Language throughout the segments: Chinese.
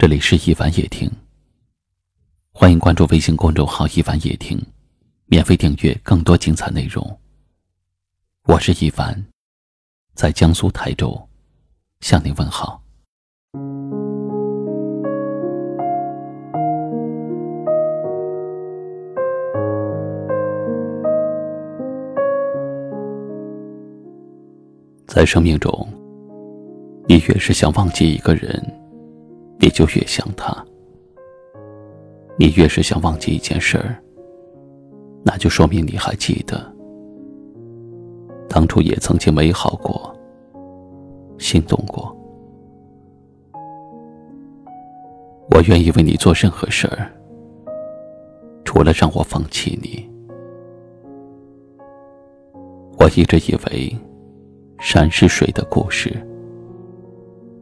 这里是一凡夜听，欢迎关注微信公众号“一凡夜听”，免费订阅更多精彩内容。我是一凡，在江苏台州向您问好。在生命中，你越是想忘记一个人，你就越想他；你越是想忘记一件事儿，那就说明你还记得，当初也曾经美好过，心动过。我愿意为你做任何事儿，除了让我放弃你。我一直以为。山是水的故事，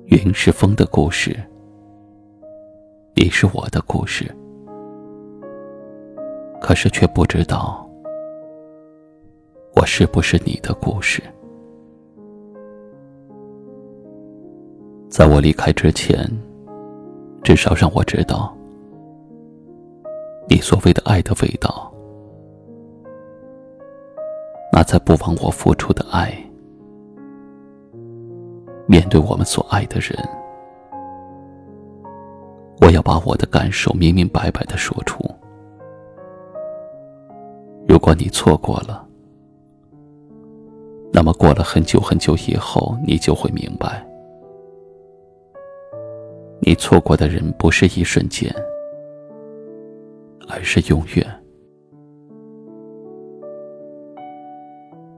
云是风的故事，你是我的故事，可是却不知道我是不是你的故事。在我离开之前，至少让我知道你所谓的爱的味道，那才不枉我付出的爱。面对我们所爱的人，我要把我的感受明明白白的说出。如果你错过了，那么过了很久很久以后，你就会明白，你错过的人不是一瞬间，而是永远。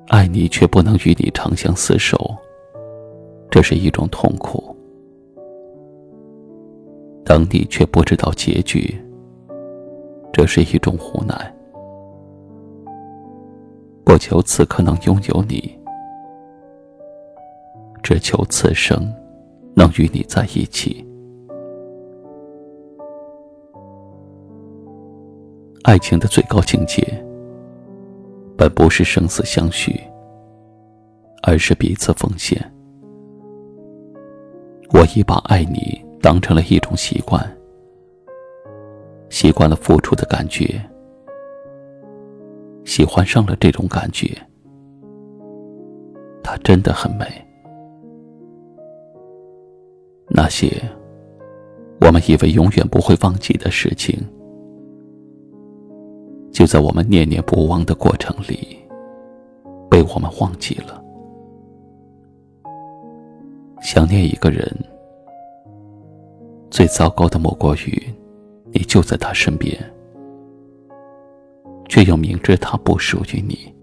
爱你却不能与你长相厮守。这是一种痛苦，等你却不知道结局。这是一种无奈，不求此刻能拥有你，只求此生能与你在一起。爱情的最高境界，本不是生死相许，而是彼此奉献。我已把爱你当成了一种习惯，习惯了付出的感觉，喜欢上了这种感觉，它真的很美。那些我们以为永远不会忘记的事情，就在我们念念不忘的过程里，被我们忘记了。想念一个人，最糟糕的莫过于你就在他身边，却又明知他不属于你。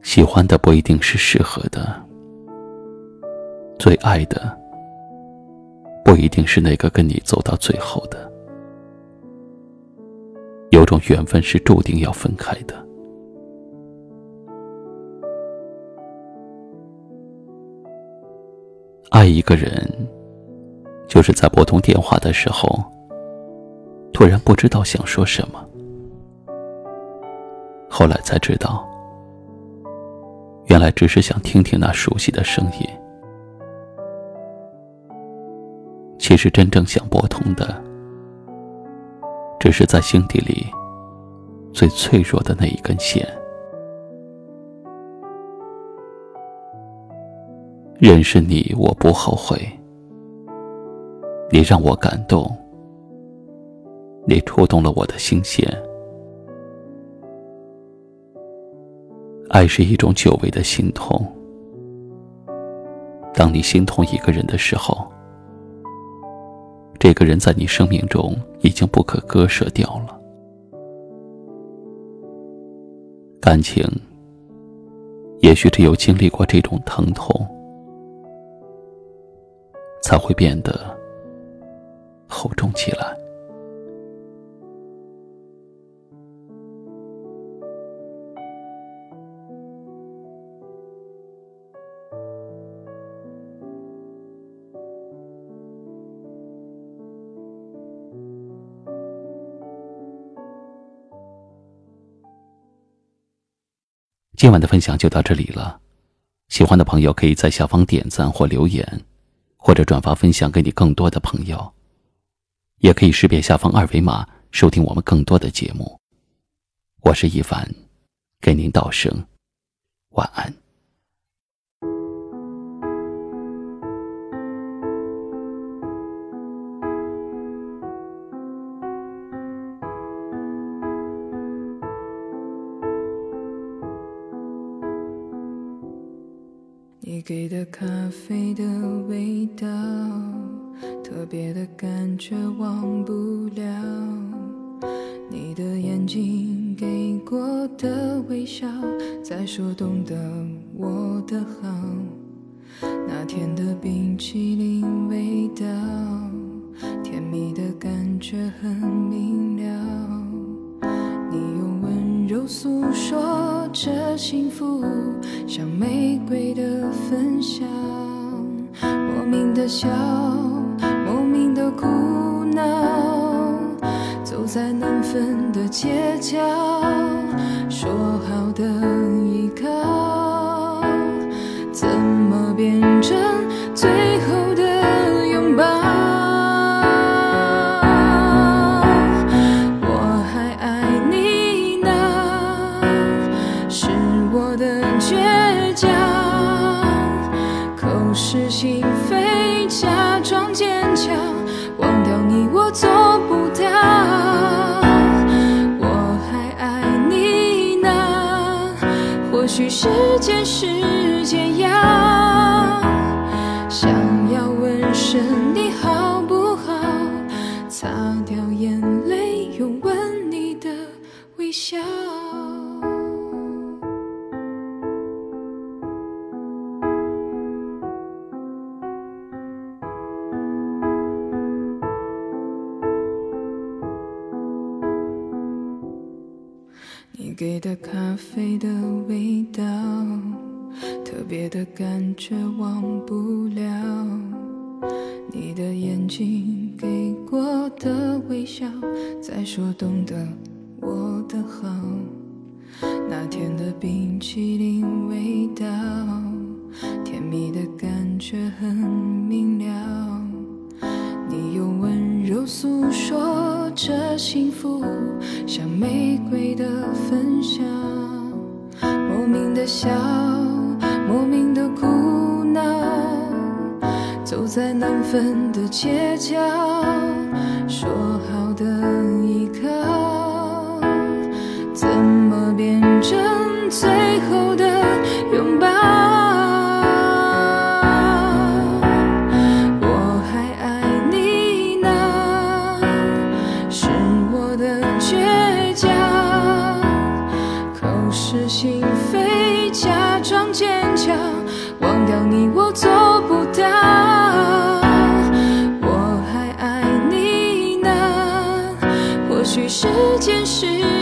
喜欢的不一定是适合的，最爱的不一定是那个跟你走到最后的。有种缘分是注定要分开的。爱一个人，就是在拨通电话的时候，突然不知道想说什么。后来才知道，原来只是想听听那熟悉的声音。其实真正想拨通的，只是在心底里最脆弱的那一根线。认识你，我不后悔。你让我感动，你触动了我的心弦。爱是一种久违的心痛。当你心痛一个人的时候，这个人在你生命中已经不可割舍掉了。感情，也许只有经历过这种疼痛。才会变得厚重起来。今晚的分享就到这里了，喜欢的朋友可以在下方点赞或留言，或者转发分享给你更多的朋友。也可以识别下方二维码收听我们更多的节目。我是一凡，给您道声晚安。你给的咖啡的味道，特别的感觉忘不了。你的眼睛给过的微笑，在说懂得我的好。那天的冰淇淋味道，甜蜜的感觉很明了。你用温柔诉说着幸福。像玫瑰的想，莫名的笑，莫名的苦恼，走在难分的街角，间是解药。想要问声你好不好，擦掉眼泪，拥吻你的微笑。你给的咖啡的味道，特别的感觉忘不了。你的眼睛给过的微笑，在说懂得我的好。那天的冰淇淋味道，甜蜜的感觉很明了。你用温柔诉说着幸福。像玫瑰的芬香，莫名的笑，在难分的街角，时间是